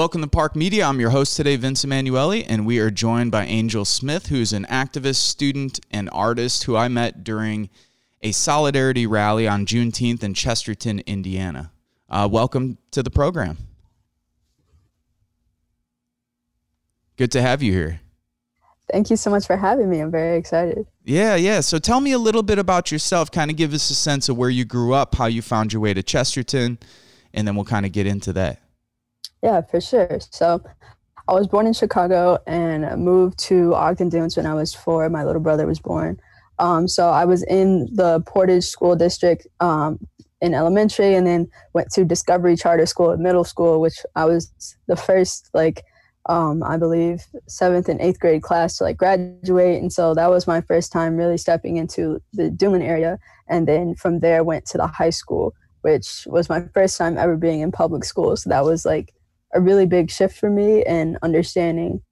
Welcome to PARC Media. I'm your host today, Vince Emanuele, and we are joined by Angel Smith, who's an activist, student, and artist who I met during a solidarity rally on Juneteenth in Chesterton, Indiana. Uh, welcome to the program. Good to have you here. Thank you so much for having me. I'm very excited. Yeah, yeah. So tell me a little bit about yourself. Kind of give us a sense of where you grew up, how you found your way to Chesterton, and then we'll kind of get into that. Yeah, for sure. So I was born in Chicago and moved to Ogden Dunes when I was four. My little brother was born. Um, so I was in the Portage School District um, in elementary and then went to Discovery Charter School at middle school, which I was the first, like, um, I believe, seventh and eighth grade class to like graduate. And so that was my first time really stepping into the Duneland area. And then from there, went to the high school, which was my first time ever being in public school. So that was like a really big shift for me in understanding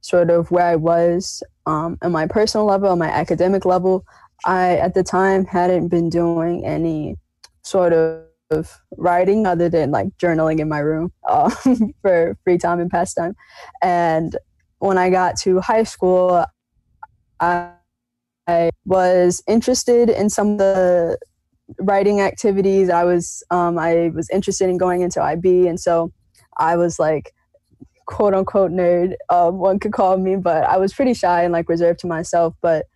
sort of where I was um, on my personal level, on my academic level. I, at the time, hadn't been doing any sort of writing other than like journaling in my room uh, for free time and pastime. And when I got to high school, I, I was interested in some of the writing activities. I was um, I was interested in going into IB, and so I was like quote unquote nerd, um, one could call me, but I was pretty shy and like reserved to myself. But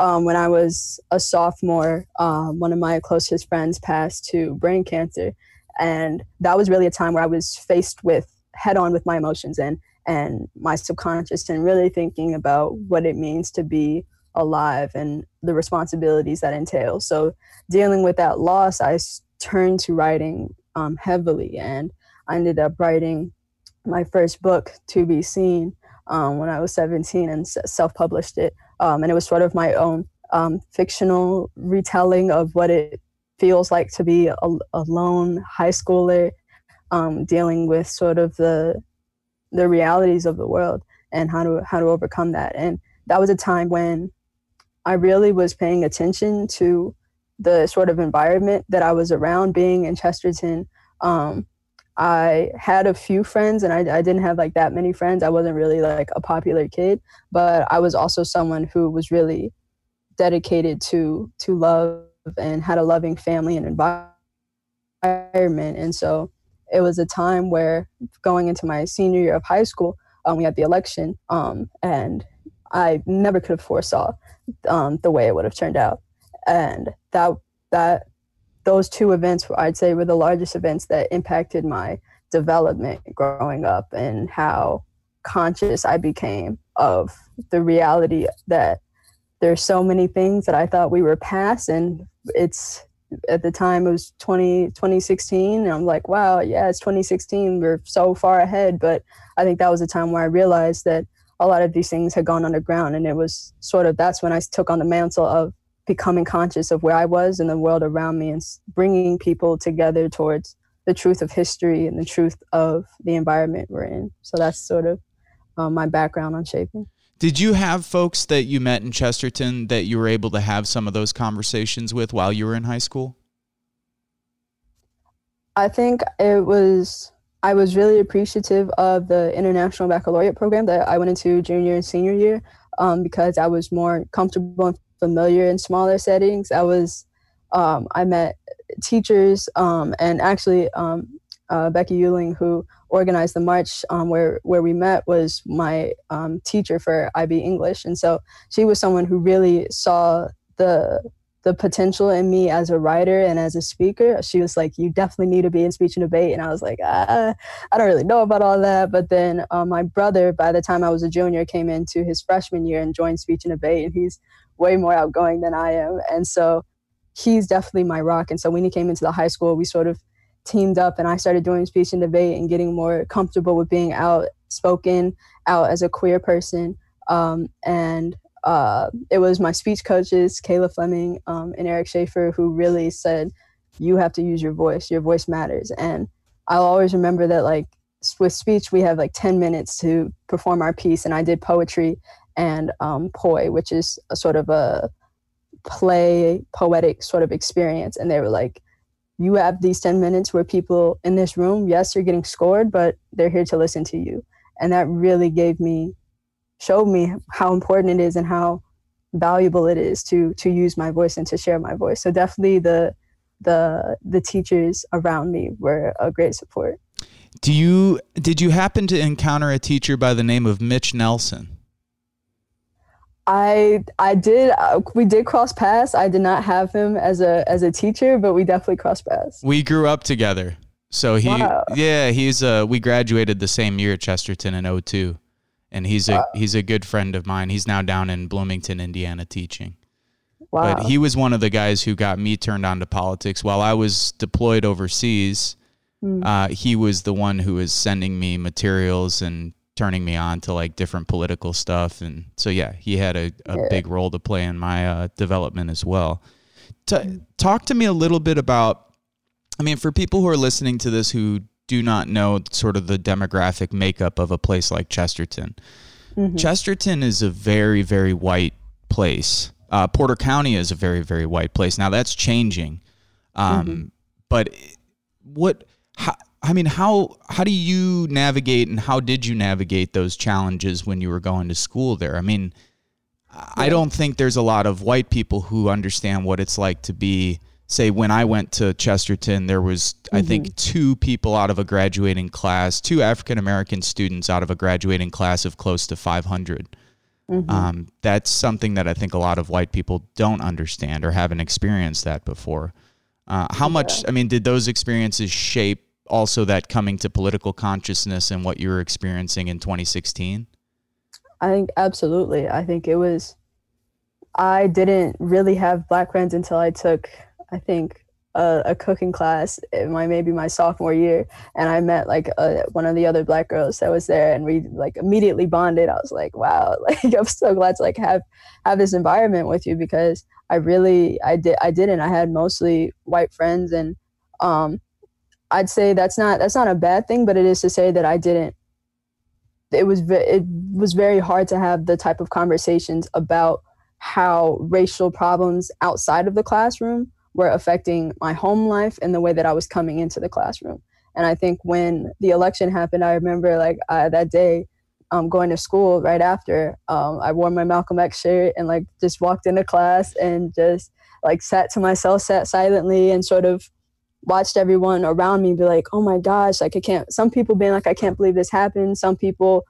um, when I was a sophomore, um, one of my closest friends passed to brain cancer, and that was really a time where I was faced with head on with my emotions and and my subconscious and really thinking about what it means to be alive and the responsibilities that entail. So dealing with that loss, I turned to writing um, heavily and I ended up writing my first book, To Be Seen, um, when I was 17 and self published it. Um, and it was sort of my own um, fictional retelling of what it feels like to be a, a lone high schooler um, dealing with sort of the the realities of the world and how to how to overcome that. And that was a time when I really was paying attention to the sort of environment that I was around being in Chesterton. Um, I had a few friends and I, I didn't have like that many friends. I wasn't really like a popular kid, but I was also someone who was really dedicated to to love and had a loving family and environment. And so it was a time where going into my senior year of high school, um, we had the election, um, and I never could have foresaw um, the way it would have turned out. And that that those two events, I'd say, were the largest events that impacted my development growing up and how conscious I became of the reality that there's so many things that I thought we were past. And it's at the time it was 20 2016 and I'm like wow yeah it's 2016 we're so far ahead. But I think that was a time where I realized that a lot of these things had gone underground. And it was sort of that's when I took on the mantle of becoming conscious of where I was and the world around me and bringing people together towards the truth of history and the truth of the environment we're in. So that's sort of um, my background on shaping. Did you have folks that you met in Chesterton that you were able to have some of those conversations with while you were in high school? I think it was I was really appreciative of the international baccalaureate program that I went into junior and senior year um, because I was more comfortable and familiar in smaller settings. I was, um, I met teachers um, and actually um, uh, Becky Euling, who organized the march um, where where we met, was my um, teacher for IB English, and so she was someone who really saw the the potential in me as a writer and as a speaker. She was like, "You definitely need to be in speech and debate," and I was like, ah, "I don't really know about all that." But then uh, my brother, by the time I was a junior, came into his freshman year and joined speech and debate, and he's way more outgoing than I am, and so he's definitely my rock. And so when he came into the high school, we sort of teamed up, and I started doing speech and debate and getting more comfortable with being outspoken, out as a queer person, um, and uh, it was my speech coaches, Kayla Fleming um, and Eric Schaefer, who really said, you have to use your voice. Your voice matters. And I'll always remember that, like, with speech, we have like 10 minutes to perform our piece. And I did poetry and um, POI, which is a sort of a play, poetic sort of experience. And they were like, you have these 10 minutes where people in this room, yes, you're getting scored, but they're here to listen to you. And that really gave me, showed me how important it is and how valuable it is to to use my voice and to share my voice. So definitely the the the teachers around me were a great support. Do you did you happen to encounter a teacher by the name of Mitch Nelson? I I did uh, we did cross paths. I did not have him as a as a teacher, but we definitely crossed paths. We grew up together. So he wow. yeah, he's uh we graduated the same year at Chesterton in 02 and he's a wow. he's a good friend of mine. He's now down in Bloomington, Indiana teaching. Wow. But he was one of the guys who got me turned on to politics while I was deployed overseas. Mm. Uh, he was the one who was sending me materials and turning me on to like different political stuff and so yeah he had a, a yeah. big role to play in my uh, development as well to, mm. talk to me a little bit about i mean for people who are listening to this who do not know sort of the demographic makeup of a place like chesterton mm-hmm. chesterton is a very very white place uh, porter county is a very very white place now that's changing um, mm-hmm. but what how, I mean, how how do you navigate and how did you navigate those challenges when you were going to school there? I mean, I don't think there's a lot of white people who understand what it's like to be say when I went to Chesterton there was mm-hmm. I think two people out of a graduating class, two African American students out of a graduating class of close to 500. Mm-hmm. Um, that's something that I think a lot of white people don't understand or haven't experienced that before. Uh, how yeah. much? I mean, did those experiences shape also that coming to political consciousness and what you were experiencing in 2016? I think absolutely. I think it was. I didn't really have black friends until I took, I think, a, a cooking class in my maybe my sophomore year, and I met like a, one of the other black girls that was there, and we like immediately bonded. I was like, wow, like I'm so glad to like have have this environment with you because I really I did I didn't. I had mostly white friends, and um, I'd say that's not that's not a bad thing, but it is to say that I didn't. It was it was very hard to have the type of conversations about how racial problems outside of the classroom were affecting my home life and the way that I was coming into the classroom. And I think when the election happened, I remember like that day um, going to school right after, um, I wore my Malcolm X shirt and like just walked into class and just like sat to myself, sat silently and sort of watched everyone around me be like, oh my gosh, like I can't, some people being like, I can't believe this happened. Some people,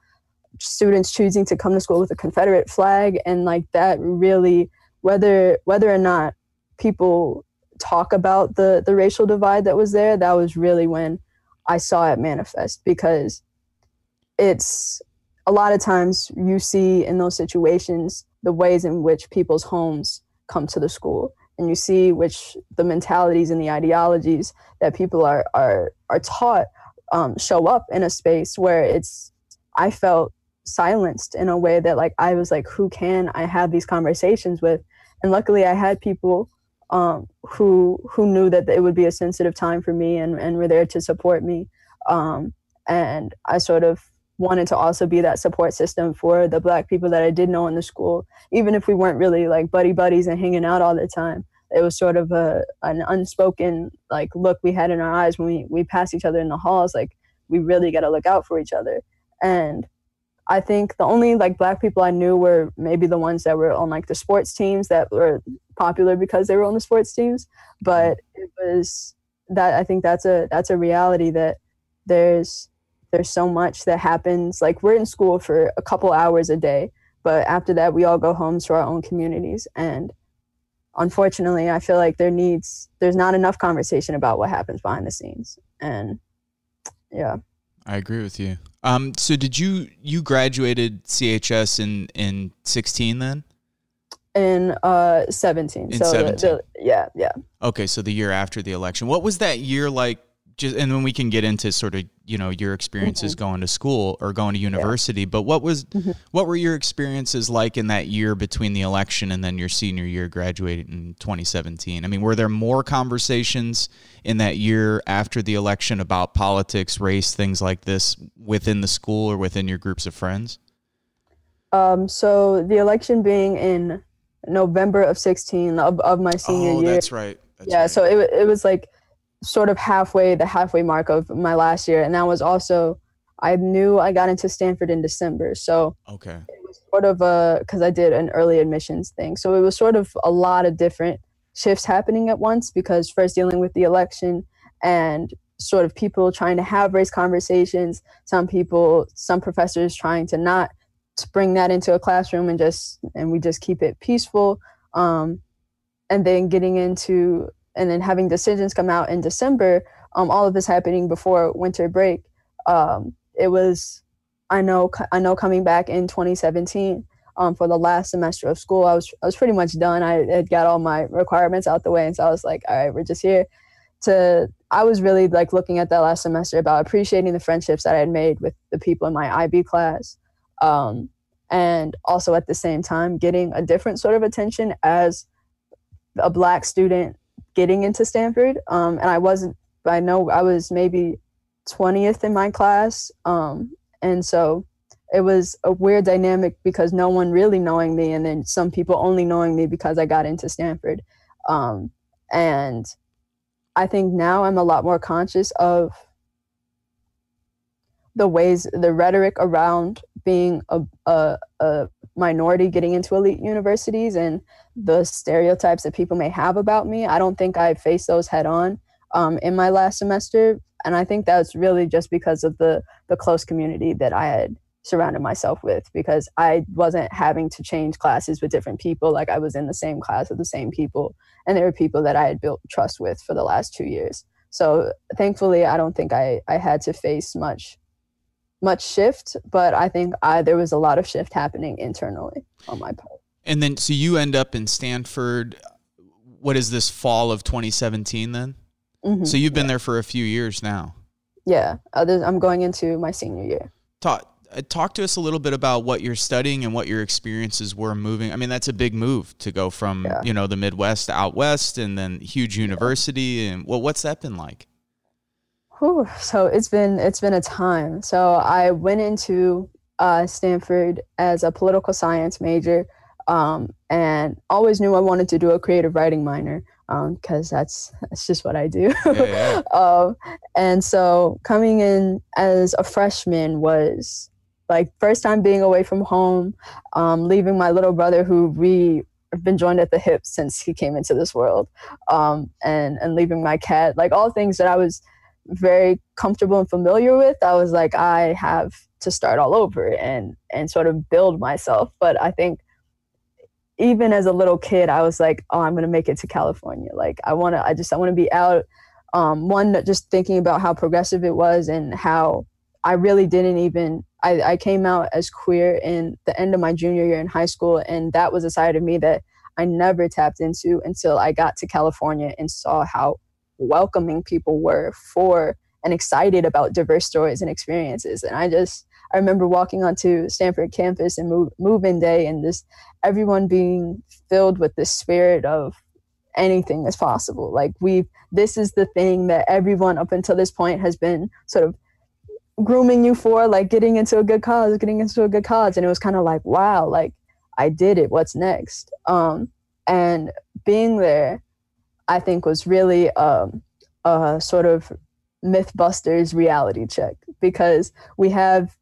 students choosing to come to school with a Confederate flag. And like that really, whether, whether or not people talk about the, the racial divide that was there, that was really when I saw it manifest because it's a lot of times you see in those situations the ways in which people's homes come to the school and you see which the mentalities and the ideologies that people are are are taught um, show up in a space where it's I felt silenced in a way that like I was like who can I have these conversations with? And luckily I had people um, who who knew that it would be a sensitive time for me and, and were there to support me um, and I sort of wanted to also be that support system for the black people that I did know in the school, even if we weren't really like buddy buddies and hanging out all the time. It was sort of a an unspoken like look we had in our eyes when we we passed each other in the halls. Like we really got to look out for each other. And I think the only like black people I knew were maybe the ones that were on like the sports teams that were popular because they were on the sports teams. But it was that I think that's a that's a reality that there's there's so much that happens. Like we're in school for a couple hours a day, but after that we all go home to our own communities. And unfortunately, I feel like there needs there's not enough conversation about what happens behind the scenes. And yeah. I agree with you. Um, so did you you graduated CHS in in 16 then? In uh 17. In so 17. The, the, yeah, yeah. Okay, so the year after the election. What was that year like just and then we can get into sort of you know your experiences mm-hmm. going to school or going to university yeah. but what was mm-hmm. what were your experiences like in that year between the election and then your senior year graduating in 2017 i mean were there more conversations in that year after the election about politics race things like this within the school or within your groups of friends um, so the election being in november of 16 of, of my senior oh, year that's right that's yeah right. so it, it was like sort of halfway the halfway mark of my last year. And that was also i knew i got into stanford in december. So okay. it was sort of a because i did an early admissions thing. So it was sort of a lot of different shifts happening at once because first dealing with the election and sort of people trying to have race conversations some people some professors trying to not bring that into a classroom and just and we just keep it peaceful. Um, and then getting into and then having decisions come out in december um, all of this happening before winter break um, it was i know i know coming back in 2017 um, for the last semester of school i was i was pretty much done. I had got all my requirements out the way and so i was like all right we're just here. To i was really like looking at that last semester about appreciating the friendships that i had made with the people in my ib class um, and also at the same time getting a different sort of attention as a black student getting into Stanford. Um, and I wasn't, I know I was maybe 20th in my class. Um, and so it was a weird dynamic because no one really knowing me, and then some people only knowing me because I got into Stanford. Um, and I think now I'm a lot more conscious of the ways the rhetoric around being a, a, a, minority getting into elite universities and the stereotypes that people may have about me i don't think i faced those head on um, in my last semester. And i think that's really just because of the the close community that i had surrounded myself with because i wasn't having to change classes with different people. Like i was in the same class with the same people and there were people that i had built trust with for the last two years. So thankfully i don't think i i had to face much much shift, but I think I, there was a lot of shift happening internally on my part. And then, so you end up in Stanford. What is this fall of 2017 then? Mm-hmm. So you've been yeah. there for a few years now. Yeah, I'm going into my senior year. Talk, uh, talk to us a little bit about what you're studying and what your experiences were moving. I mean, that's a big move to go from yeah. you know the Midwest to out west, and then huge university. Yeah. And well, what's that been like? Whew, so it's been it's been a time. So I went into uh, Stanford as a political science major, um, and always knew I wanted to do a creative writing minor because um, that's that's just what I do. Yeah, yeah. um, and so coming in as a freshman was like first time being away from home, um, leaving my little brother who we have been joined at the hip since he came into this world, um, and and leaving my cat, like all things that I was very comfortable and familiar with, I was like, I have to start all over and and sort of build myself. But I think even as a little kid, I was like, oh, I'm gonna make it to California. Like I wanna, I just I wanna be out. Um, one, just thinking about how progressive it was and how I really didn't even. I, I came out as queer in the end of my junior year in high school, and that was a side of me that I never tapped into until I got to California and saw how welcoming people were for and excited about diverse stories and experiences. And I just, I remember walking onto Stanford campus and move, move-in day and just everyone being filled with the spirit of anything is possible. Like we, this is the thing that everyone up until this point has been sort of grooming you for, like getting into a good college, getting into a good college. And it was kind of like, wow, like I did it. What's next? Um, and being there I think was really um, a sort of Mythbusters reality check because we have,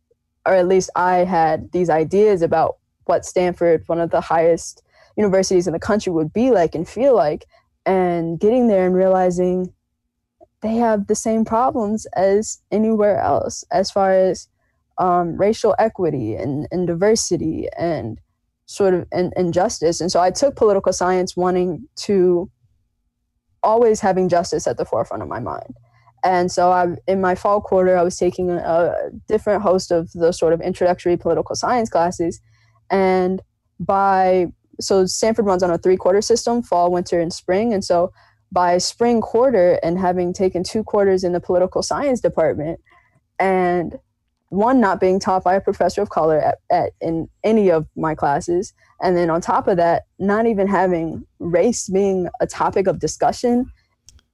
or at least I had these ideas about what Stanford, one of the highest universities in the country, would be like and feel like, and getting there and realizing they have the same problems as anywhere else as far as um, racial equity and, and diversity and sort of and, and. And so I took political science wanting to always having justice at the forefront of my mind. And so I, in my fall quarter, I was taking a, different host of the sort of introductory political science classes. And by, so Stanford runs on a three quarter system, fall, winter, and spring. And so by spring quarter and having taken two quarters in the political science department and one not being taught by a professor of color at, at in any of my classes. And then on top of that not even having race being a topic of discussion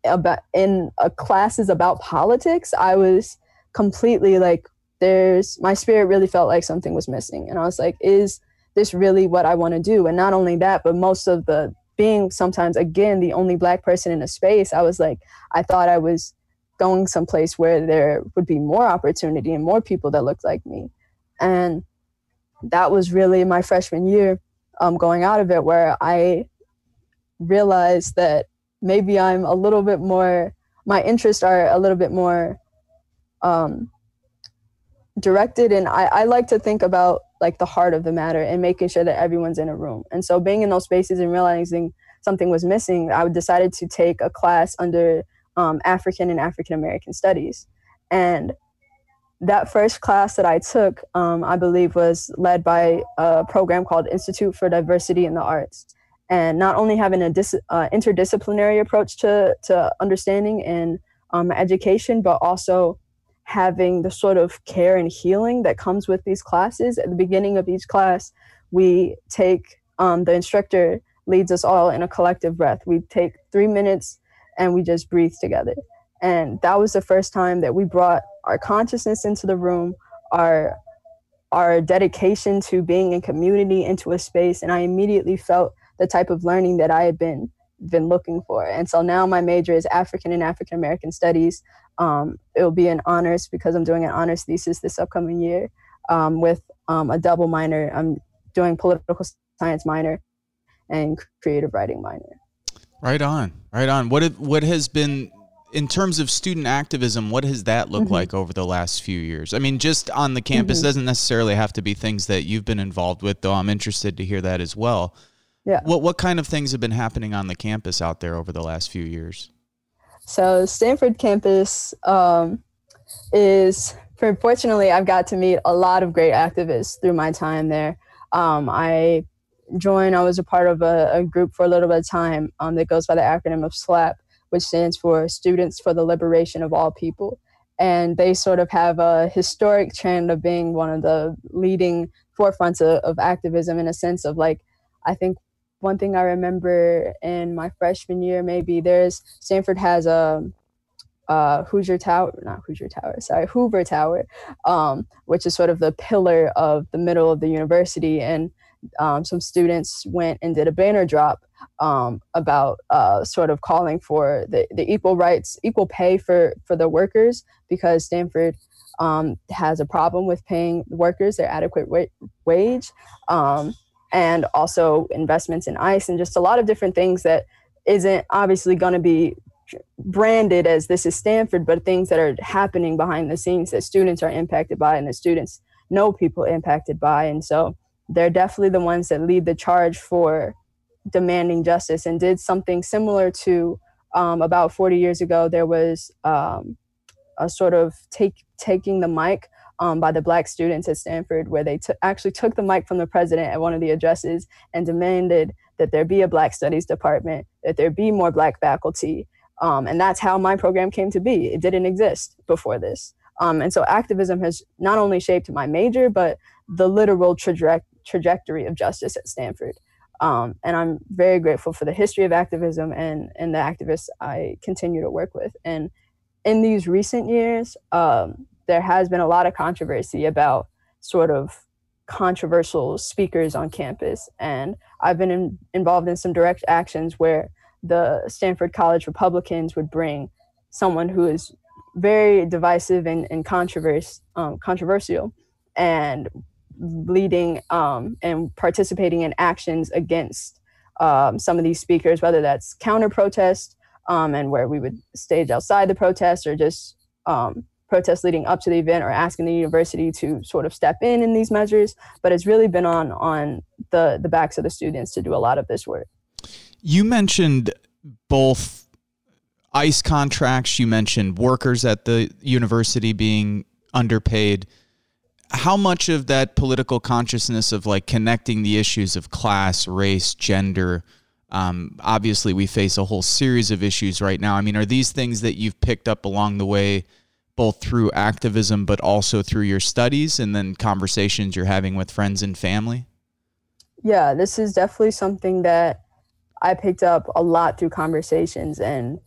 about in a classes about politics i was completely like there's my spirit really felt like something was missing. And i was like is this really what i want to do? And not only that but most of the being sometimes again the only black person in a space, I was like, I thought I was going someplace where there would be more opportunity and more people that looked like me. And that was really my freshman year um, going out of it where I realized that maybe I'm a little bit more, my interests are a little bit more um, directed. And I, I like to think about like the heart of the matter and making sure that everyone's in a room. And so being in those spaces and realizing something was missing, I decided to take a class under um, African and African American studies. And that first class that I took, um, I believe, was led by a program called Institute for Diversity in the Arts. And not only having a dis- uh, interdisciplinary approach to, to understanding and um, education, but also having the sort of care and healing that comes with these classes. At the beginning of each class, we take um, the instructor leads us all in a collective breath. We take three minutes and we just breathed together. And that was the first time that we brought our consciousness into the room, our our dedication to being in community into a space and I immediately felt the type of learning that I had been been looking for. And so now my major is African and African American studies. Um, it will be an honors because I'm doing an honors thesis this upcoming year um, with um, a double minor. I'm doing political science minor and creative writing minor. Right on, right on. What what has been in terms of student activism, what has that looked mm-hmm. like over the last few years? I mean, just on the campus mm-hmm. doesn't necessarily have to be things that you've been involved with, though I'm interested to hear that as well. Yeah. What what kind of things have been happening on the campus out there over the last few years? So Stanford campus um, is, fortunately, I've got to meet a lot of great activists through my time there. Um, I joined, I was a part of a, a, group for a little bit of time um, that goes by the acronym of SLAP, which stands for Students for the Liberation of All People. And they sort of have a historic trend of being one of the leading forefronts of, of activism in a sense of like, I think one thing I remember in my freshman year, maybe there's Stanford has a uh, Hoosier Tower, not Hoosier Tower, sorry, Hoover Tower, um, which is sort of the pillar of the middle of the university. And um, some students went and did a banner drop um, about uh, sort of calling for the, the equal rights, equal pay for, for the workers because Stanford um, has a problem with paying workers their adequate wa- wage um, and also investments in ICE and just a lot of different things that isn't obviously going to be branded as this is Stanford, but things that are happening behind the scenes that students are impacted by and the students know people impacted by. And so they're definitely the ones that lead the charge for demanding justice and did something similar to um, about 40 years ago. There was um, a sort of take taking the mic um, by the black students at Stanford, where they t- actually took the mic from the president at one of the addresses and demanded that there be a Black Studies department, that there be more Black faculty. Um, and that's how my program came to be. It didn't exist before this. Um, and so activism has not only shaped my major, but the literal traje- trajectory of justice at Stanford. Um, and I'm very grateful for the history of activism and, and the activists I continue to work with. And in these recent years, um, there has been a lot of controversy about sort of controversial speakers on campus. And I've been in, involved in some direct actions where the Stanford College Republicans would bring someone who is very divisive and, and controvers- um, controversial and leading um, and participating in actions against um, some of these speakers, whether that's counter protest um, and where we would stage outside the protest or just um, protest leading up to the event or asking the university to sort of step in in these measures. But it's really been on on the the backs of the students to do a lot of this work. You mentioned both ICE contracts. You mentioned workers at the university being underpaid how much of that political consciousness of like connecting the issues of class, race, gender, um, obviously we face a whole series of issues right now. I mean, are these things that you've picked up along the way, both through activism, but also through your studies and then conversations you're having with friends and family? Yeah, this is definitely something that I picked up a lot through conversations and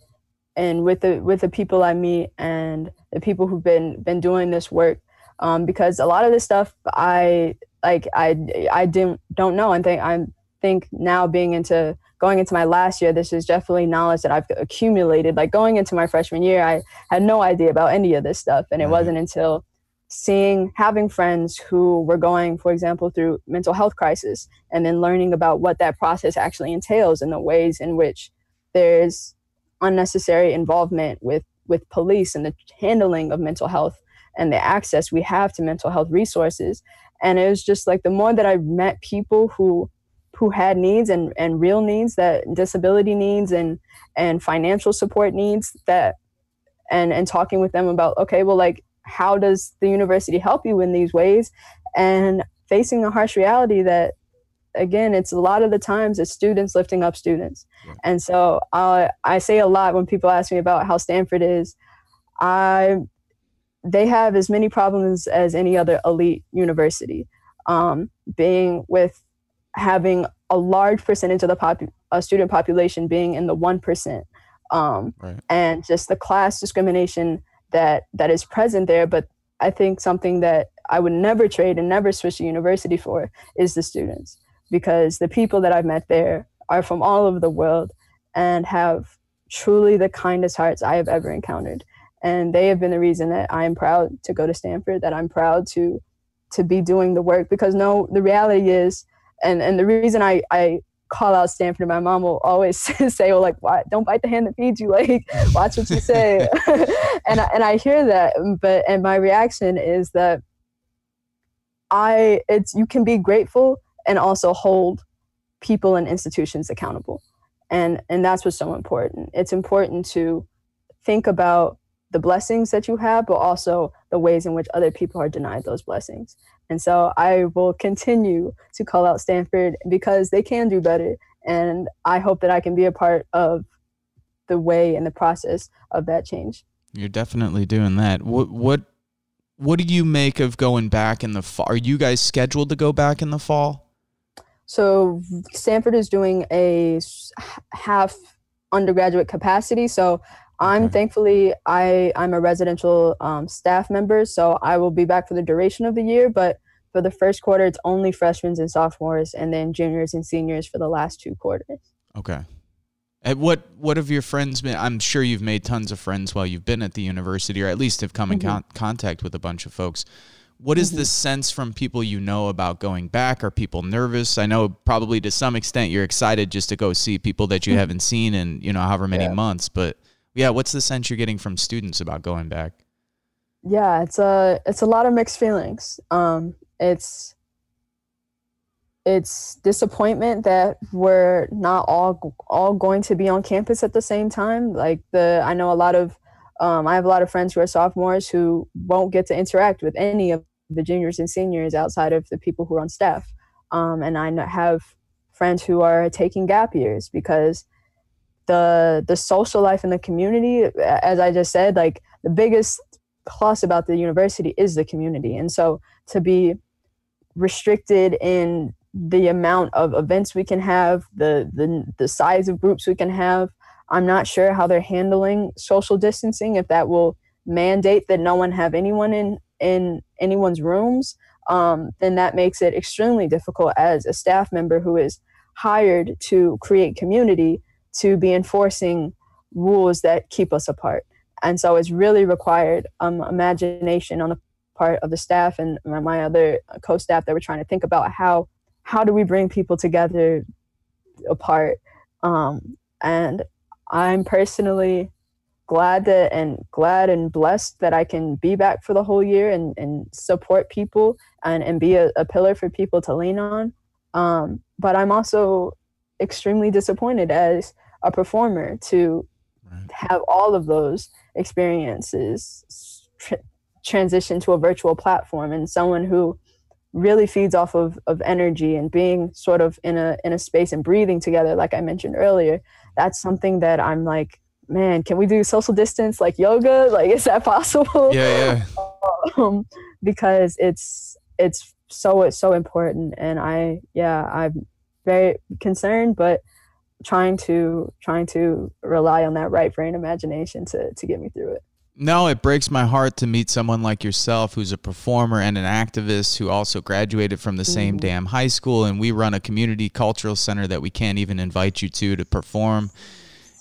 and with the with the people I meet and the people who've been been doing this work um, because a lot of this stuff I like I I didn't don't know and think I think now being into going into my last year, this is definitely knowledge that I've accumulated. Like going into my freshman year, I had no idea about any of this stuff. And it right. wasn't until seeing, having friends who were going, for example, through mental health crisis, and then learning about what that process actually entails and the ways in which there's unnecessary involvement with with police and the handling of mental health and the access we have to mental health resources. And it was just like the more that i met people who who had needs and and real needs that disability needs and and financial support needs that and and talking with them about okay well like how does the university help you in these ways? And facing the harsh reality that again it's a lot of the times it's students lifting up students. Yeah. and so uh, i say a lot when people ask me about how stanford is. I they have as many problems as any other elite university um, being with having a large percentage of the pop- uh, student population being in the 1% um, right. and just the class discrimination that that is present there but i think something that i would never trade and never switch a university for is the students because the people that I've met there are from all over the world and have truly the kindest hearts I have ever encountered. And they have been the reason that I'm proud to go to Stanford, that I'm proud to to be doing the work because no, the reality is, and, and the reason I, I call out Stanford, my mom will always say, well, like, why, don't bite the hand that feeds you, like, watch what you say. and, I, and I hear that, but, and my reaction is that I, it's, you can be grateful and also hold people and institutions accountable. And and that's what's so important. It's important to think about the blessings that you have, but also the ways in which other people are denied those blessings. And so I will continue to call out Stanford because they can do better. And I hope that I can be a part of the way and the process of that change. You're definitely doing that. What what what do you make of going back in the fall? Are you guys scheduled to go back in the fall? So Stanford is doing a half undergraduate capacity. So I'm okay. thankfully I I'm a residential um, staff member, so I will be back for the duration of the year. But for the first quarter, it's only freshmen and sophomores, and then juniors and seniors for the last two quarters. Okay. And what what have your friends been? I'm sure you've made tons of friends while you've been at the university, or at least have come mm-hmm. in con- contact with a bunch of folks. What is mm-hmm. the sense from people you know about going back? Are people nervous? I know probably to some extent you're excited just to go see people that you mm-hmm. haven't seen in, you know, however many yeah. months, but yeah, what's the sense you're getting from students about going back? Yeah, it's a it's a lot of mixed feelings. Um it's it's disappointment that we're not all all going to be on campus at the same time. Like the I know a lot of um, I have a lot of friends who are sophomores who won't get to interact with any of the juniors and seniors outside of the people who are on staff. Um, and I have friends who are taking gap years because the the social life in the community, as I just said, like the biggest plus about the university is the community. And so to be restricted in the amount of events we can have, the the the size of groups we can have, I'm not sure how they're handling social distancing, if that will mandate that no one have anyone in in anyone's rooms, um, then that makes it extremely difficult as a staff member who is hired to create community to be enforcing rules that keep us apart. And so it's really required um, imagination on the part of the staff and my other co-staff that were trying to think about how how do we bring people together apart um, and i'm personally glad that and glad and blessed that I can be back for the whole year and, and support people and, and be a, a pillar for people to lean on. Um, but I'm also extremely disappointed as a performer to right. have all of those experiences tr- transition to a virtual platform and someone who really feeds off of, of energy and being sort of in a in a space and breathing together like i mentioned earlier that's something that i'm like man, can we do social distance like yoga? Like, is that possible? Yeah, yeah. Um, because it's it's so it's so important, and I yeah I'm very concerned, but trying to trying to rely on that right brain imagination to to get me through it. No, it breaks my heart to meet someone like yourself who's a performer and an activist who also graduated from the same mm-hmm. damn high school. And we run a community cultural center that we can't even invite you to to perform.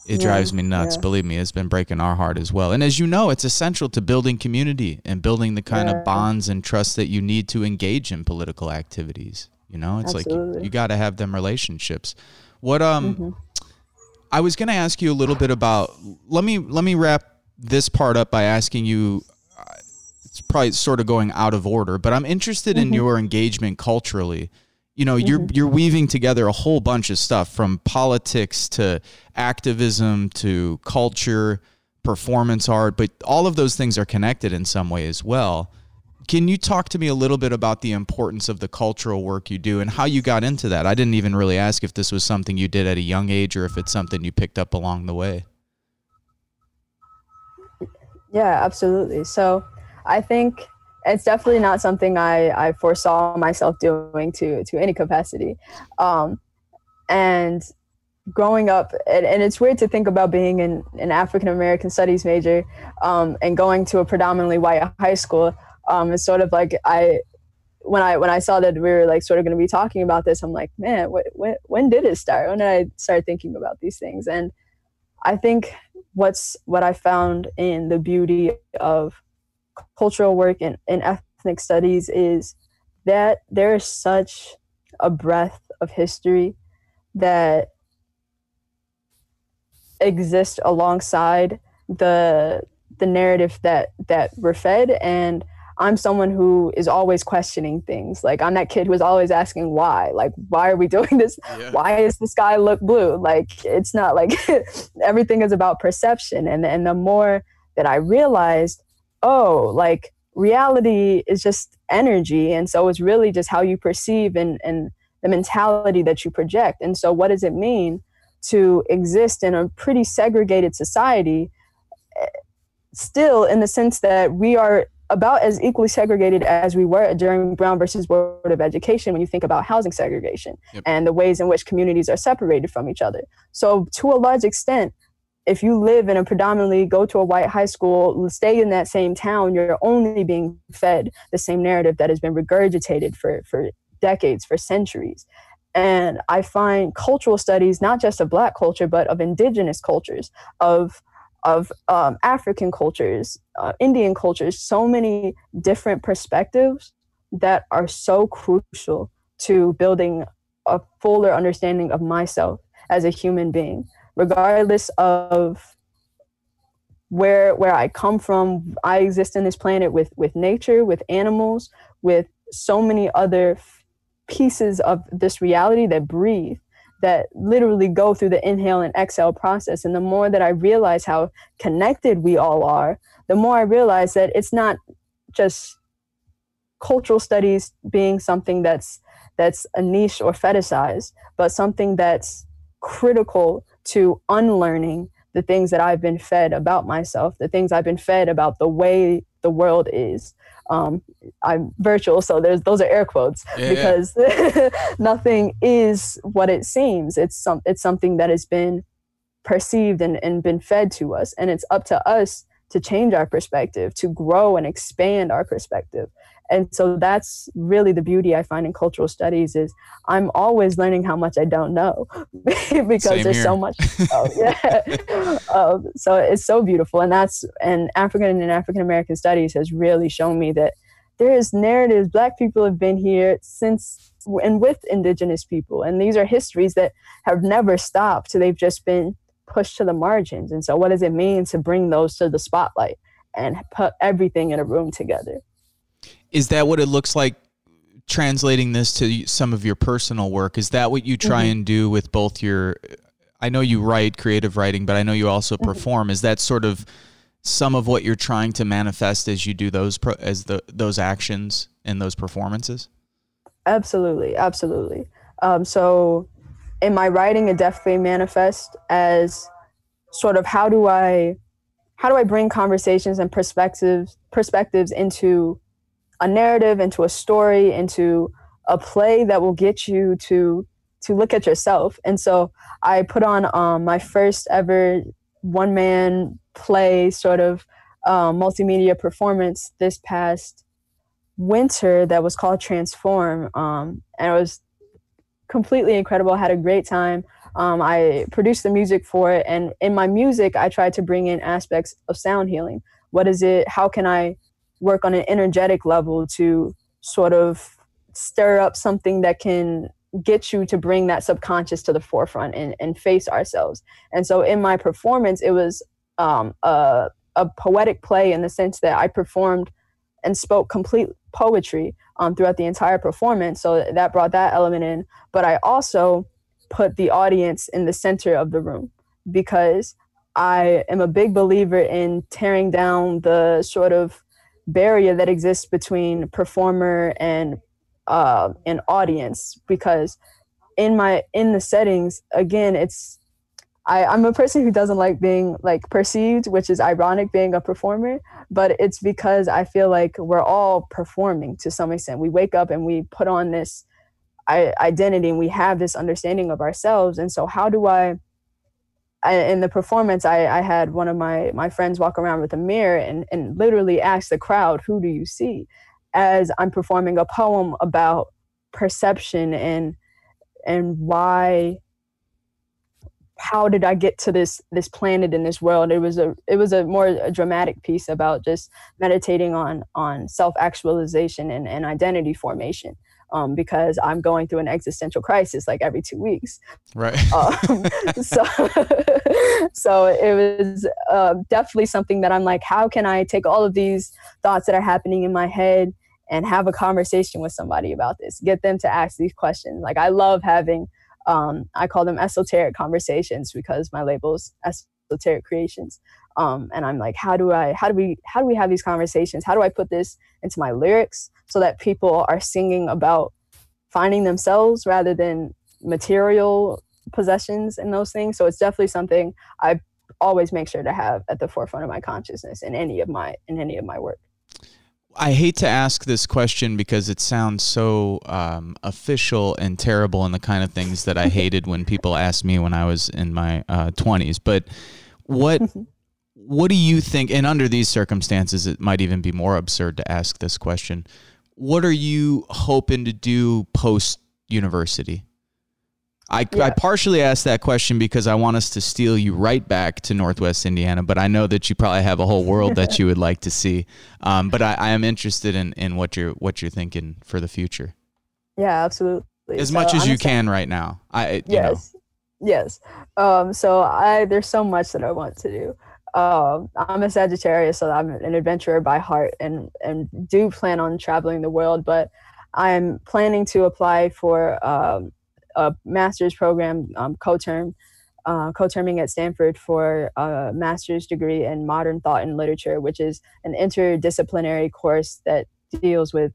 It yeah, drives me nuts. Yeah. Believe me, it's been breaking our heart as well. And as you know, it's essential to building community and building the kind yeah. of bonds and trust that you need to engage in political activities. You know, it's Absolutely. like you, got to have them relationships. What um mm-hmm. I was going to ask you a little bit about let me let me wrap this part up by asking you uh, it's probably sort of going out of order, but I'm interested mm-hmm. in your engagement culturally. You know, mm-hmm. you're you're weaving together a whole bunch of stuff from politics to activism to culture, performance art, but all of those things are connected in some way as well. Can you talk to me a little bit about the importance of the cultural work you do and how you got into that? I didn't even really ask if this was something you did at a young age or if it's something you picked up along the way. Yeah, absolutely. So I think it's definitely not something I, I foresaw myself doing to to any capacity. Um, and growing up, and, and, it's weird to think about being an, an African American studies major um, and going to a predominantly white high school um, it's sort of like I when I when I saw that we were like sort of going to be talking about this, I'm like, man, what, when when did it start? When did I start thinking about these things? And I think what's what I found in the beauty of cultural work and, and ethnic studies is that there is such a breadth of history that exists alongside the the narrative that that we're fed and I'm someone who is always questioning things. Like I'm that kid who is always asking why. Like why are we doing this? Yeah. Why is the sky look blue? Like it's not like everything is about perception. And and the more that I realized, oh, like reality is just energy, and so it's really just how you perceive and and the mentality that you project. And so, what does it mean to exist in a pretty segregated society? Eh, still, in the sense that we are about as equally segregated as we were during Brown versus Board of Education when you think about housing segregation yep. and the ways in which communities are separated from each other. So, to a large extent, if you live in a predominantly go to a white high school, stay in that same town, you're only being fed the same narrative that has been regurgitated for, for decades, for centuries. And I find cultural studies, not just of Black culture, but of indigenous cultures, of of um, African cultures, uh, Indian cultures, so many different perspectives that are so crucial to building a fuller understanding of myself as a human being, regardless of where where I come from. I exist in this planet with with nature, with animals, with so many other pieces of this reality that breathe that literally go through the inhale and exhale process. And the more that I realize how connected we all are, the more I realize that it's not just cultural studies being something that's that's a niche or fetishized, but something that's critical to unlearning the things that I've been fed about myself, the things I've been fed about the way the world is, um, I'm virtual, so there's those are air quotes yeah, because nothing is what it seems. It's some it's something that has been perceived and, and been fed to us, and it's up to us to change our perspective, to grow and expand our perspective. And so that's really the beauty i find in cultural studies is i'm always learning how much i don't know because Same there's here. so much oh, yeah. Um, so it's so beautiful. And that's and african and african american studies has really shown me that there's narratives. Black people have been here since and with indigenous people. And these are histories that have never stopped. They've just been pushed to the margins and so what does it mean to bring those to the spotlight and put everything in a room together is that what it looks like translating this to some of your personal work? Is that what you try mm-hmm. and do with both your I know you write creative writing, but I know you also mm-hmm. perform. Is that sort of some of what you're trying to manifest as you do those pro, as the those actions and those performances? Absolutely, absolutely. Um, so, in my writing, it definitely manifests as sort of how do I how do I bring conversations and perspectives perspectives into a narrative, into a story, into a play that will get you to to look at yourself. And so I put on um, my first ever one man play, sort of um, multimedia performance this past winter that was called Transform. Um, and it was completely incredible. Had a great time. Um, I produced the music for it. And in my music, I tried to bring in aspects of sound healing. What is it? How can I work on an energetic level to sort of stir up something that can get you to bring that subconscious to the forefront and, and face ourselves. And so in my performance, it was um, a, a poetic play in the sense that I performed and spoke complete poetry um, throughout the entire performance. So that brought that element in. But I also put the audience in the center of the room because I am a big believer in tearing down the sort of barrier that exists between performer and uh, an audience because in my in the settings again it's I, I'm a person who doesn't like being like perceived, which is ironic being a performer, but it's because I feel like we're all performing to some extent. We wake up and we put on this identity and we have this understanding of ourselves. And so how do I in the performance, I, I had one of my, my friends walk around with a mirror and, and literally ask the crowd, who do you see? As I'm performing a poem about perception and and why how did I get to this this planet in this world? It was a it was a more a dramatic piece about just meditating on on self actualization and, and identity formation um, because I'm going through an existential crisis like every two weeks. Right. um, so, so it was uh, definitely something that I'm like, how can I take all of these thoughts that are happening in my head and have a conversation with somebody about this? Get them to ask these questions. Like I love having. Um, I call them esoteric conversations because my label is esoteric creations. Um, and I'm like, how do I, how do we, how do we have these conversations? How do I put this into my lyrics? so that people are singing about finding themselves rather than material possessions and those things. So it's definitely something I always make sure to have at the forefront of my consciousness in any of my in any of my work. I hate to ask this question because it sounds so um, official and terrible, and the kind of things that I hated when people asked me when I was in my uh, twenties. Uh, but what what do you think? And under these circumstances, it might even be more absurd to ask this question what are you hoping to do post university? I, yeah. I partially asked that question because I want us to steal you right back to Northwest Indiana, but I know that you probably have a whole world that you would like to see. Um, but I, I, am interested in, in what you're what you're thinking for the future. Yeah, absolutely. As so much as I'm you can right now. I yes, know. yes. Um, so I there's so much that I want to do uh, I'm a Sagittarius, so I'm an adventurer by heart, and and do plan on traveling the world. But I'm planning to apply for um, a master's program, um, co-term, uh, co-terming at Stanford for a master's degree in modern thought and literature, which is an interdisciplinary course that deals with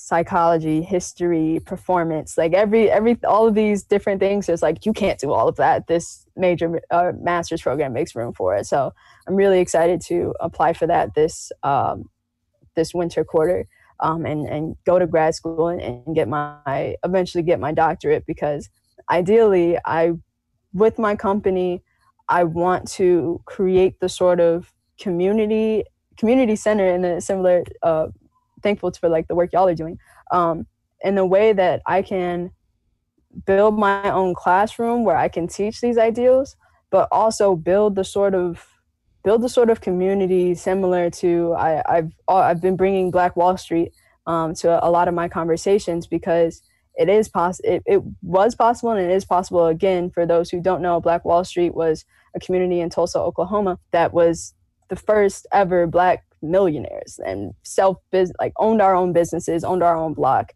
psychology, history, performance, like every every all of these different things. It's like you can't do all of that. This major uh, master's program makes room for it. So I'm really excited to apply for that this um, this winter quarter. Um, and and go to grad school and, and get my eventually get my doctorate because ideally I with my company I want to create the sort of community community center in a similar uh, thankful for like the work y'all are doing um, in the way that I can build my own classroom where I can teach these ideals, but also build the sort of build a sort of community similar to I, have I've been bringing Black Wall Street um, to a lot of my conversations because it is possible it, it was possible and it is possible again for those who don't know Black Wall Street was a community in Tulsa, Oklahoma that was the first ever Black millionaires and self business like owned our own businesses owned our own block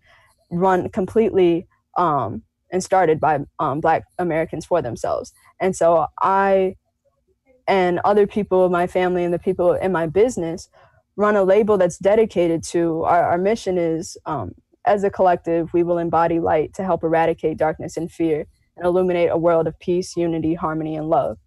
run completely um, and started by um, black americans for themselves. And so i and other people in my family and the people in my business run a label that's dedicated to our, our mission is um, as a collective we will embody light to help eradicate darkness and fear and illuminate a world of peace unity harmony and love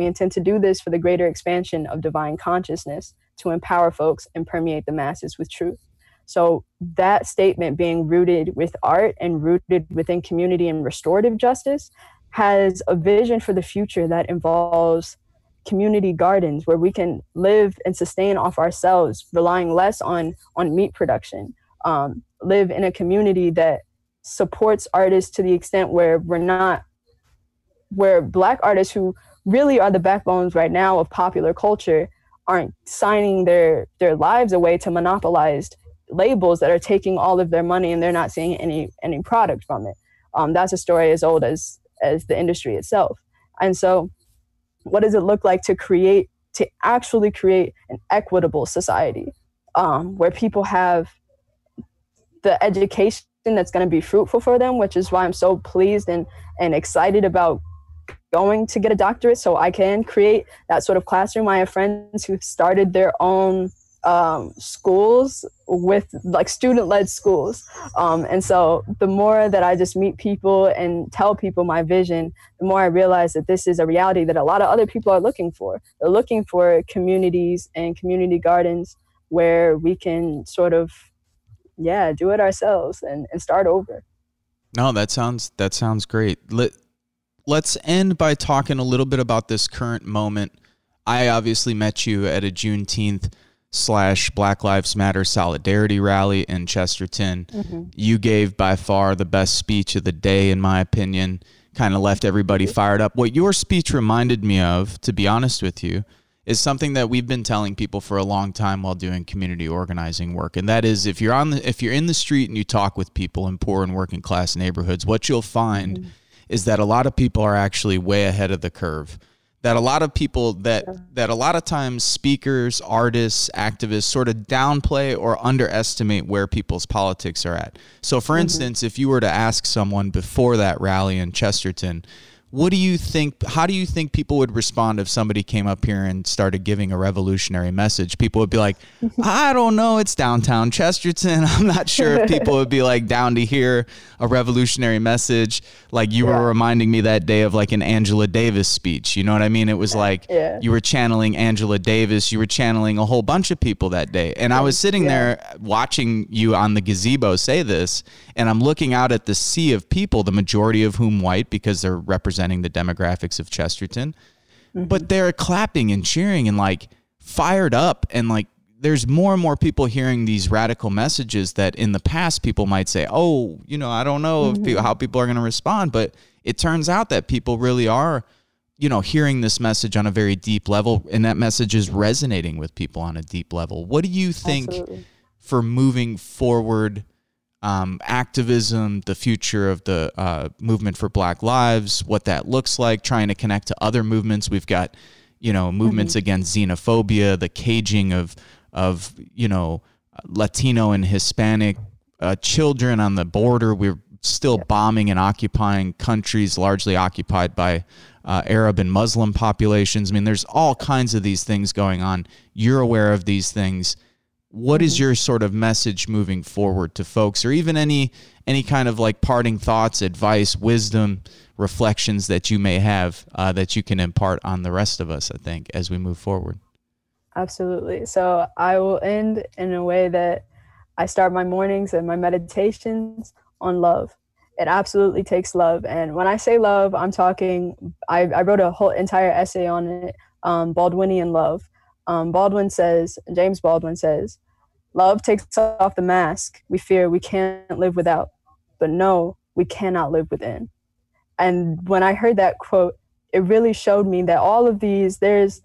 we intend to do this for the greater expansion of divine consciousness to empower folks and permeate the masses with truth. So that statement being rooted with art and rooted within community and restorative justice has a vision for the future that involves community gardens where we can live and sustain off ourselves, relying less on on meat production. Um, live in a community that supports artists to the extent where we're not where black artists who really are the backbones right now of popular culture aren't signing their their lives away to monopolized labels that are taking all of their money and they're not seeing any any product from it. Um, that's a story as old as as the industry itself. And so, what does it look like to create to actually create an equitable society um, where people have the education that's going to be fruitful for them, which is why I'm so pleased and and excited about going to get a doctorate so I can create that sort of classroom. I have friends who started their own um, schools with like student led schools. Um, and so the more that I just meet people and tell people my vision, the more I realize that this is a reality that a lot of other people are looking for. They're looking for communities and community gardens where we can sort of, yeah, do it ourselves and, and start over. No, that sounds that sounds great. Let let's end by talking a little bit about this current moment. I obviously met you at a Juneteenth slash Black Lives Matter solidarity rally in Chesterton. Mm-hmm. You gave by far the best speech of the day, in my opinion. Kind of left everybody fired up. What your speech reminded me of, to be honest with you, is something that we've been telling people for a long time while doing community organizing work and that is if you're on the if you're in the street and you talk with people in poor and working class neighborhoods what you'll find mm-hmm. is that a lot of people are actually way ahead of the curve that a lot of people that that a lot of times speakers, artists, activists sort of downplay or underestimate where people's politics are at. So for mm-hmm. instance, if you were to ask someone before that rally in Chesterton, what do you think how do you think people would respond if somebody came up here and started giving a revolutionary message? People would be like i don't know it's downtown chesterton. I'm not sure if people would be like down to hear a revolutionary message. Like you yeah. were reminding me that day of like an angela davis speech you know what i mean? It was like yeah. you were channeling angela davis you were channeling a whole bunch of people that day. And i was sitting yeah. there watching you on the gazebo say this and i'm looking out at the sea of people the majority of whom white because they're representing representing the demographics of Chesterton. Mm-hmm. But they're clapping and cheering and like fired up and like there's more and more people hearing these radical messages that in the past people might say, "Oh, you know, I don't know mm-hmm. people, how people are going to respond," but it turns out that people really are you know hearing this message on a very deep level and that message is resonating with people on a deep level. What do you think Absolutely. for moving forward um, activism, the future of the uh, movement for Black Lives, what that looks like, trying to connect to other movements. We've got, you know, movements mm-hmm. against xenophobia, the caging of of you know Latino and Hispanic uh, children on the border. We're still bombing and occupying countries largely occupied by uh, Arab and Muslim populations. I mean, there's all kinds of these things going on. You're aware of these things what is mm-hmm. your sort of message moving forward to folks or even any any kind of like parting thoughts advice wisdom reflections that you may have uh, that you can impart on the rest of us i think as we move forward? Absolutely. So i will end in a way that i start my mornings and my meditations on love. It absolutely takes love. And when i say love i'm talking i, I wrote a whole entire essay on it um, baldwinian love um, Baldwin says, James Baldwin says, love takes off the mask we fear we can't live without, but no, we cannot live within. And when I heard that quote, it really showed me that all of these, there's,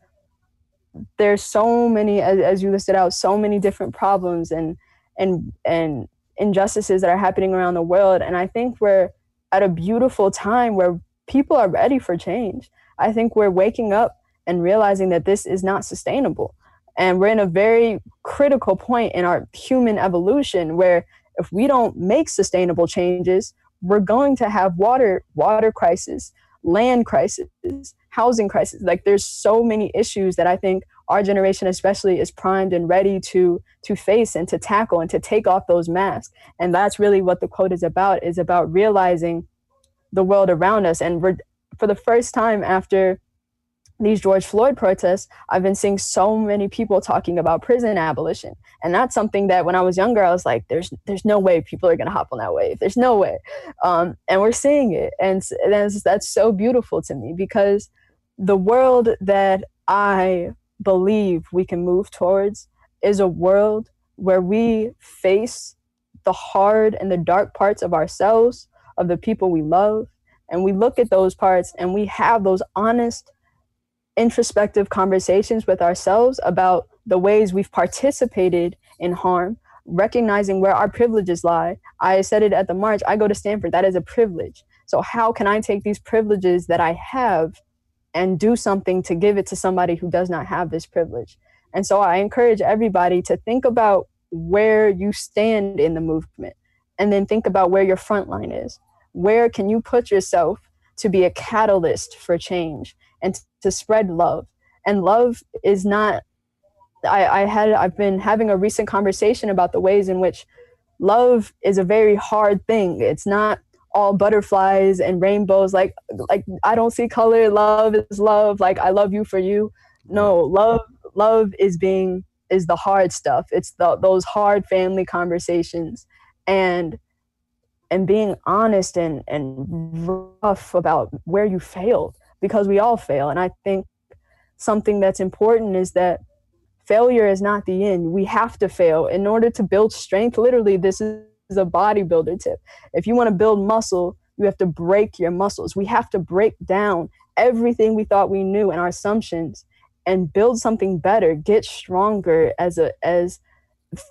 there's so many, as, as you listed out, so many different problems and, and, and injustices that are happening around the world. And I think we're at a beautiful time where people are ready for change. I think we're waking up and realizing that this is not sustainable. And we're in a very critical point in our human evolution where if we don't make sustainable changes, we're going to have water water crisis, land crisis, housing crisis. Like there's so many issues that I think our generation especially is primed and ready to to face and to tackle and to take off those masks. And that's really what the quote is about is about realizing the world around us and we're for the first time after these George Floyd protests, I've been seeing so many people talking about prison abolition, and that's something that when I was younger, I was like, "There's, there's no way people are gonna hop on that wave. There's no way," um, and we're seeing it, and that's, that's so beautiful to me because the world that I believe we can move towards is a world where we face the hard and the dark parts of ourselves, of the people we love, and we look at those parts and we have those honest, introspective conversations with ourselves about the ways we've participated in harm, recognizing where our privileges lie. I said it at the march I go to Stanford, that is a privilege. So, how can I take these privileges that I have and do something to give it to somebody who does not have this privilege? And so, I encourage everybody to think about where you stand in the movement and then think about where your front line is. Where can you put yourself to be a catalyst for change and to spread love? And love is not I, I had I've been having a recent conversation about the ways in which love is a very hard thing. It's not all butterflies and rainbows. Like like I don't see color. Love is love. Like I love you for you. No, love love is being is the hard stuff. It's the those hard family conversations and and being honest and and rough about where you failed because we all fail. And I think something that's important is that failure is not the end. We have to fail in order to build strength. Literally, this is a bodybuilder tip. If you want to build muscle, you have to break your muscles. We have to break down everything we thought we knew and our assumptions and build something better, get stronger as a as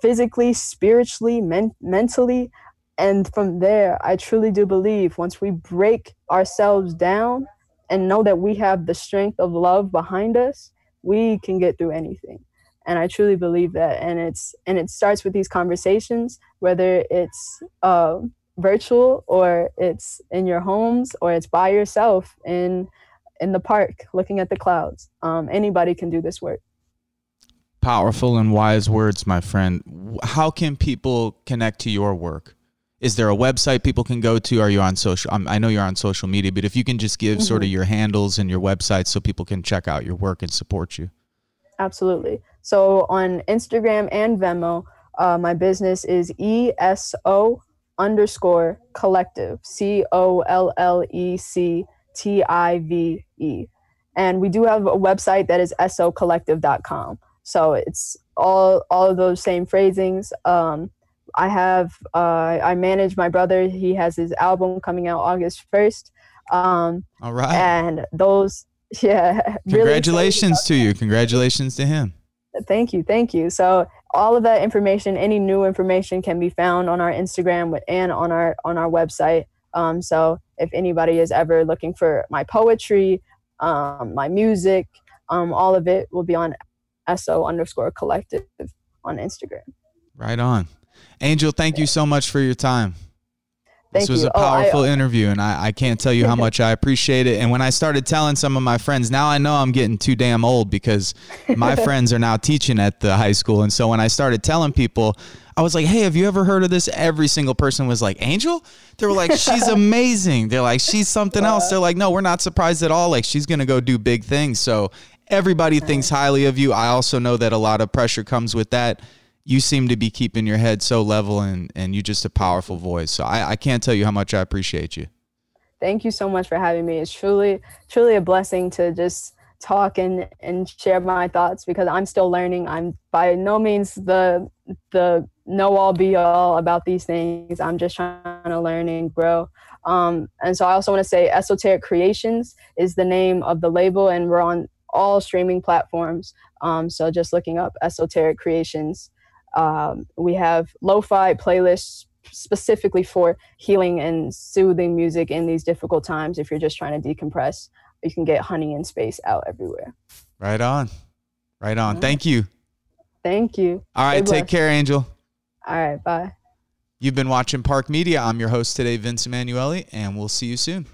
physically, spiritually, men- mentally. And from there, I truly do believe once we break ourselves down and know that we have the strength of love behind us, we can get through anything. And i truly believe that. And it's and it starts with these conversations whether it's uh, virtual or it's in your homes or it's by yourself in in the park looking at the clouds. Um, anybody can do this work. Powerful and wise words my friend. How can people connect to your work is there a website people can go to are you on social um, i know you're on social media but if you can just give mm-hmm. sort of your handles and your website so people can check out your work and support you absolutely so on Instagram and Venmo, uh, my business is ESO underscore collective, C O L L E C T I V E. And we do have a website that is esocollective.com. So it's all all of those same phrasings. Um, I have uh, I manage my brother. He has his album coming out August first. Um, all right. And those, yeah. Congratulations really to you. Congratulations to him. Thank you. Thank you. So all of that information, any new information can be found on our Instagram and on our on our website. Um, so if anybody is ever looking for my poetry, um, my music, um, all of it will be on ESO underscore collective on Instagram. Right on. Angel, thank you so much for your time. Thank this was you. a powerful oh, I, uh, interview, and I, I can't tell you how much I appreciate it. And when I started telling some of my friends, now I know I'm getting too damn old because my friends are now teaching at the high school. And so when I started telling people, I was like, hey, have you ever heard of this? Every single person was like, Angel? They were like, she's amazing. They're like, she's something else. They're like, no, we're not surprised at all. Like, she's going to go do big things. So everybody thinks highly of you. I also know that a lot of pressure comes with that you seem to be keeping your head so level and, and you just a powerful voice. So I, I can't tell you how much I appreciate you. Thank you so much for having me. It's truly, truly a blessing to just talk and, and share my thoughts because I'm still learning. I'm by no means the the know all be all about these things. I'm just trying to learn and grow. Um, and so I also want to say Esoteric Creations is the name of the label, and we're on all streaming platforms. Um, so just looking up Esoteric Creations um, we have lo-fi playlists specifically for healing and soothing music in these difficult times. If you're just trying to decompress, you can get honey and space out everywhere. Right on. Right on. Thank you. Thank you. All right. take care, Angel. All right. Bye. You've been watching PARC Media. I'm your host today, Vince Emanuele, and we'll see you soon.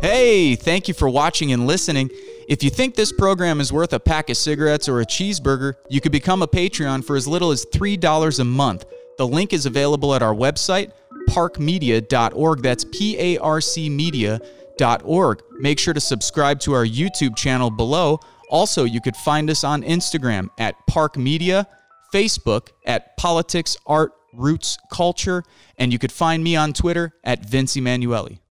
Hey, thank you for watching and listening. If you think this program is worth a pack of cigarettes or a cheeseburger, you could become a Patreon for as little as $3 a month. The link is available at our website, parcmedia.org. That's P A R C media.org. Make sure to subscribe to our YouTube channel below. Also, you could find us on Instagram at PARC Media, Facebook at Politics, Art, Roots, Culture, and you could find me on Twitter at Vince Emanuele.